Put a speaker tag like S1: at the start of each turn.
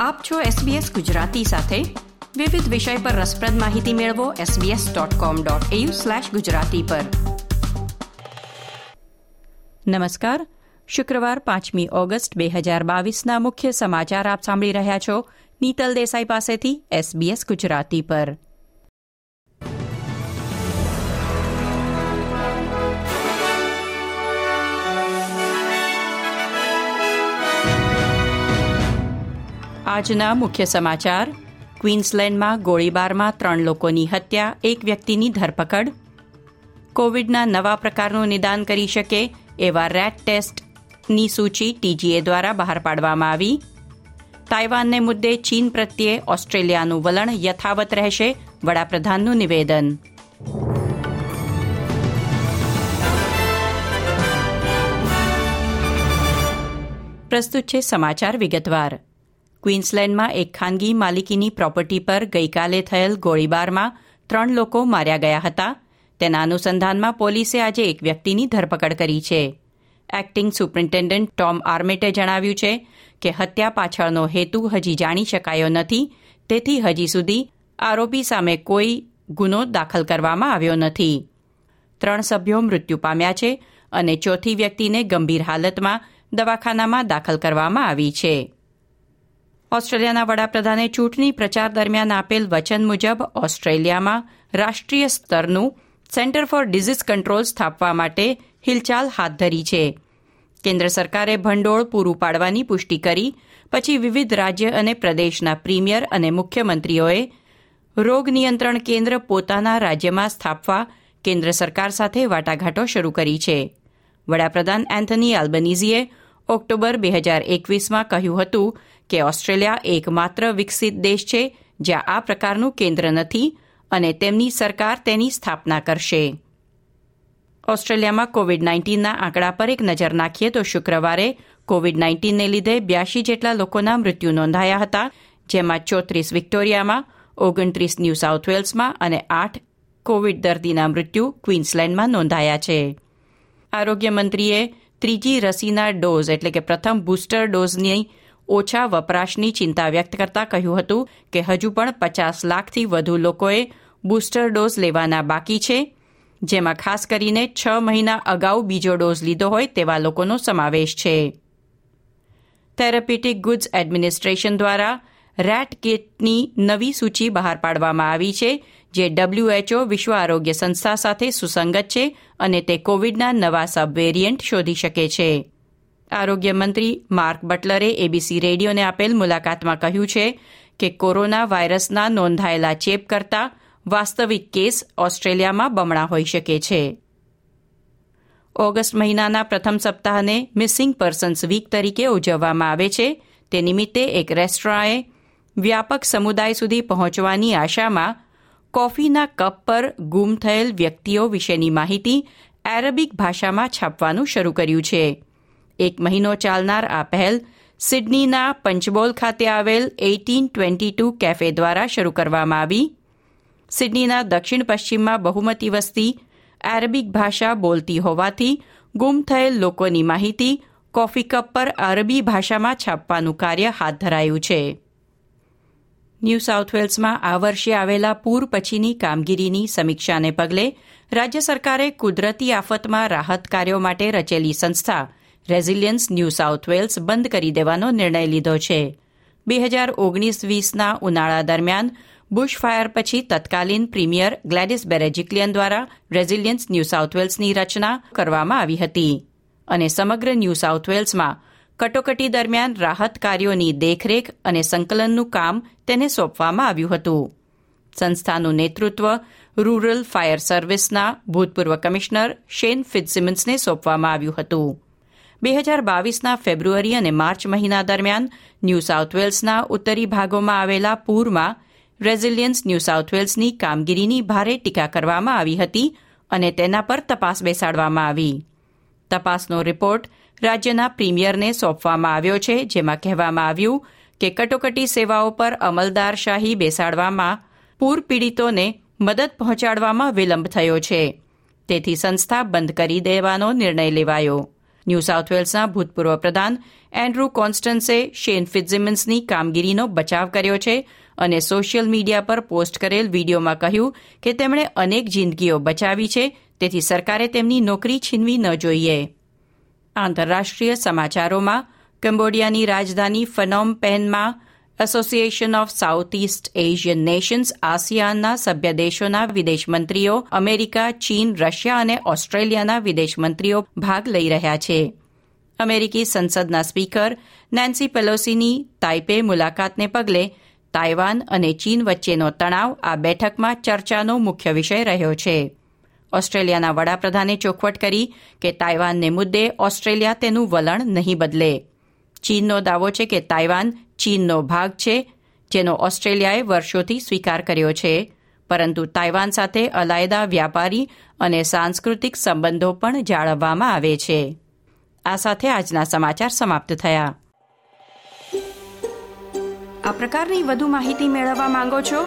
S1: આપ છો SBS ગુજરાતી સાથે. વિવિધ વિષય પર રસપ્રદ માહિતી મેળવો sbs.com.au/gujarati પર. નમસ્કાર. શુક્રવાર પાંચમી ઓગસ્ટ બે હજાર બાવીસના મુખ્ય સમાચાર આપ સાંભળી રહ્યા છો નીતલ દેસાઈ પાસેથી SBS ગુજરાતી પર. આજના મુખ્ય સમાચાર. ક્વીન્સલેન્ડમાં ગોળીબારમાં ત્રણ લોકોની હત્યા, એક વ્યક્તિની ધરપકડ. કોવિડના નવા પ્રકારનું નિદાન કરી શકે એવા રેટ ટેસ્ટની સૂચિ ટીજીએ દ્વારા બહાર પાડવામાં આવી. તાઇવાનને મુદ્દે ચીન પ્રત્યે ઓસ્ટ્રેલિયાનું વલણ યથાવત રહેશે, વડાપ્રધાનનું નિવેદન. પ્રસ્તુત છે સમાચાર વિગતવાર. ક્વીન્સલેન્ડમાં એક ખાનગી માલિકીની પ્રોપર્ટી પર ગઈકાલે થયેલ ગોળીબારમાં ત્રણ લોકો માર્યા ગયા હતા. તેના અનુસંધાનમાં પોલીસે આજે એક વ્યક્તિની ધરપકડ કરી છે. એક્ટિંગ સુપ્રિન્ટેન્ડન્ટ ટોમ આર્મેટે જણાવ્યું છે કે હત્યા પાછળનો હેતુ હજી જાણી શકાયો નથી. તેથી હજી સુધી આરોપી સામે કોઈ ગુનો દાખલ કરવામાં આવ્યો નથી. ત્રણ સભ્યો મૃત્યુ પામ્યા છે અને ચોથી વ્યક્તિને ગંભીર હાલતમાં દવાખાનામાં દાખલ કરવામાં આવી છે. ઓસ્ટ્રેલિયાના વડાપ્રધાને ચૂંટણી પ્રચાર દરમિયાન આપેલ વચન મુજબ ઓસ્ટ્રેલિયામાં રાષ્ટ્રીય સ્તરનું સેન્ટર ફોર ડિઝીઝ કંટ્રોલ સ્થાપવા માટે હિલચાલ હાથ ધરી છે. કેન્દ્ર સરકારે ભંડોળ પૂરું પાડવાની પુષ્ટિ કરી, પછી વિવિધ રાજ્ય અને પ્રદેશના પ્રીમિયર અને મુખ્યમંત્રીઓએ રોગ નિયંત્રણ કેન્દ્ર પોતાના રાજ્યમાં સ્થાપવા કેન્દ્ર સરકાર સાથે વાટાઘાટો શરૂ કરી છે. વડાપ્રધાન એન્થની આલ્બનીઝીએ ઓક્ટોબર બે હજાર એકવીસમાં કહ્યું હતું કે ઓસ્ટ્રેલિયા એકમાત્ર વિકસિત દેશ છે જ્યાં આ પ્રકારનું કેન્દ્ર નથી અને તેમની સરકાર તેની સ્થાપના કરશે. ઓસ્ટ્રેલિયામાં કોવિડ નાઇન્ટીનના આંકડા પર એક નજર નાખીએ તો શુક્રવારે કોવિડ નાઇન્ટીનને લીધે બ્યાસી જેટલા લોકોના મૃત્યુ નોંધાયા હતા, જેમાં ચોત્રીસ વિક્ટોરિયામાં, ઓગણત્રીસ ન્યૂ સાઉથ વેલ્સમાં અને આઠ કોવિડ દર્દીના મૃત્યુ ક્વીન્સલેન્ડમાં નોંધાયા છે. આરોગ્ય મંત્રીએ ત્રીજી રસીના ડોઝ, એટલે કે પ્રથમ બુસ્ટર ડોઝની ઓછા વપરાશની ચિંતા વ્યક્ત કરતા કહ્યું હતું કે હજુ પણ પચાસ લાખથી વધુ લોકોએ બુસ્ટર ડોઝ લેવાના બાકી છે, જેમાં ખાસ કરીને છ મહિના અગાઉ બીજો ડોઝ લીધો હોય તેવા લોકોનો સમાવેશ છે. થેરાપ્યુટિક ગુડ્સ એડમિનિસ્ટ્રેશન દ્વારા રેટ કિટની નવી સૂચિ બહાર પાડવામાં આવી છે જે ડબલ્યુએચઓ વિશ્વ આરોગ્ય સંસ્થા સાથે સુસંગત છે અને તે કોવિડના નવા સબ વેરિયન્ટ શોધી શકે છે. આરોગ્ય મંત્રી માર્ક બટલરે એબીસી રેડિયોને આપેલ મુલાકાતમાં કહ્યું છે કે કોરોના વાયરસના નોંધાયેલા ચેપ કરતાં વાસ્તવિક કેસ ઓસ્ટ્રેલિયામાં બમણા હોઈ શકે છે. ઓગસ્ટ મહિનાના પ્રથમ સપ્તાહને મિસિંગ પર્સન્સ વીક તરીકે ઉજવવામાં આવે છે. તે નિમિત્તે એક રેસ્ટોરાંએ વ્યાપક સમુદાય સુધી પહોંચવાની આશામાં કોફીના કપ પર ગુમ થયેલ વ્યક્તિઓ વિશેની માહિતી એરબિક ભાષામાં છાપવાનું શરૂ કર્યું છે. એક મહિનો ચાલનાર આ પહેલ સિડનીના પંચબોલ ખાતે આવેલ એઇટીન ટ્વેન્ટી ટુ કેફે દ્વારા શરૂ કરવામાં આવી. સિડનીના દક્ષિણ પશ્ચિમમાં બહુમતી વસ્તી એરબિક ભાષા બોલતી હોવાથી ગુમ થયેલ લોકોની માહિતી કોફી કપ પર અરબી ભાષામાં છાપવાનું કાર્ય હાથ ધરાયું છે. ન્યૂ સાઉથ વેલ્સમાં આ વર્ષે આવેલા પૂર પછીની કામગીરીની સમીક્ષાને પગલે રાજ્ય સરકારે કુદરતી આફતમાં રાહત કાર્યો માટે રચેલી સંસ્થા રેઝિલિયન્સ ન્યૂ સાઉથ વેલ્સ બંધ કરી દેવાનો નિર્ણય લીધો છે. બે હજાર ઓગણીસ વીસના ઉનાળા દરમિયાન બુશ ફાયર પછી તત્કાલીન પ્રીમિયર ગ્લેડિસ બેરેજિક્લિયન દ્વારા રેઝિલિયન્સ ન્યૂ સાઉથ વેલ્સની રચના કરવામાં આવી હતી અને સમગ્ર ન્યૂ સાઉથ વેલ્સમાં કટોકટી દરમિયાન રાહત કાર્યોની દેખરેખ અને સંકલનનું કામ તેને સોંપવામાં આવ્યું હતું. સંસ્થાનું નેતૃત્વ રૂરલ ફાયર સર્વિસના ભૂતપૂર્વ કમિશનર શેન ફિટસિમન્સને સોંપવામાં આવ્યું હતું. બે હજાર બાવીસના ફેબ્રુઆરી અને માર્ચ મહિના દરમિયાન ન્યૂ સાઉથ વેલ્સના ઉત્તરી ભાગોમાં આવેલા પૂરમાં રેઝિલિયન્સ ન્યૂ સાઉથ વેલ્સની કામગીરીની ભારે ટીકા કરવામાં આવી હતી અને તેના પર તપાસ બેસાડવામાં આવી. તપાસનો રિપોર્ટ રાજ્યના પ્રીમિયરને સોંપવામાં આવ્યો છે, જેમાં કહેવામાં આવ્યું કે કટોકટી સેવાઓ પર અમલદારશાહી બેસાડવામાં પૂર પીડિતોને મદદ પહોંચાડવામાં વિલંબ થયો છે. તેથી સંસ્થા બંધ કરી દેવાનો નિર્ણય લેવાયો. ન્યૂ સાઉથ વેલ્સના ભૂતપૂર્વ પ્રધાન એન્ડ્રુ કોન્સ્ટન્સે શેન ફિટ્ઝિમન્સની કામગીરીનો બચાવ કર્યો છે અને સોશિયલ મીડિયા પર પોસ્ટ કરેલ વિડીયોમાં કહ્યું કે તેમણે અનેક જિંદગીઓ બચાવી છે તેથી સરકારે તેમની નોકરી છીનવી ન જોઈએ. આંતરરાષ્ટ્રીય સમાચારોમાં કંબોડિયાની રાજધાની ફનોમ પેનમાં Association of South East Asian Nations આસિયાનના સભ્ય દેશોના વિદેશમંત્રીઓ અમેરિકા, ચીન, રશિયા અને ઓસ્ટ્રેલિયાના વિદેશમંત્રીઓ ભાગ લઈ રહ્યા છે. અમેરિકી સંસદના સ્પીકર નેન્સી પેલોસીની તાઇપે મુલાકાતને પગલે તાઇવાન અને ચીન વચ્ચેનો તણાવ આ બેઠકમાં ચર્ચાનો મુખ્ય વિષય રહ્યો છે. ઓસ્ટ્રેલિયાના વડાપ્રધાને ચોખવટ કરી કે તાઇવાનને મુદ્દે ઓસ્ટ્રેલિયા તેનું વલણ નહીં બદલે. ચીનનો દાવો છે કે તાઇવાન ચીનનો ભાગ છે, જેનો ઓસ્ટ્રેલિયાએ વર્ષોથી સ્વીકાર કર્યો છે. પરંતુ તાઇવાન સાથે અલાયદા વ્યાપારી અને સાંસ્કૃતિક સંબંધો પણ જાળવવામાં આવે છે. આ સાથે આજના સમાચાર સમાપ્ત થયા. આ પ્રકારની વધુ માહિતી મેળવવા માંગો છો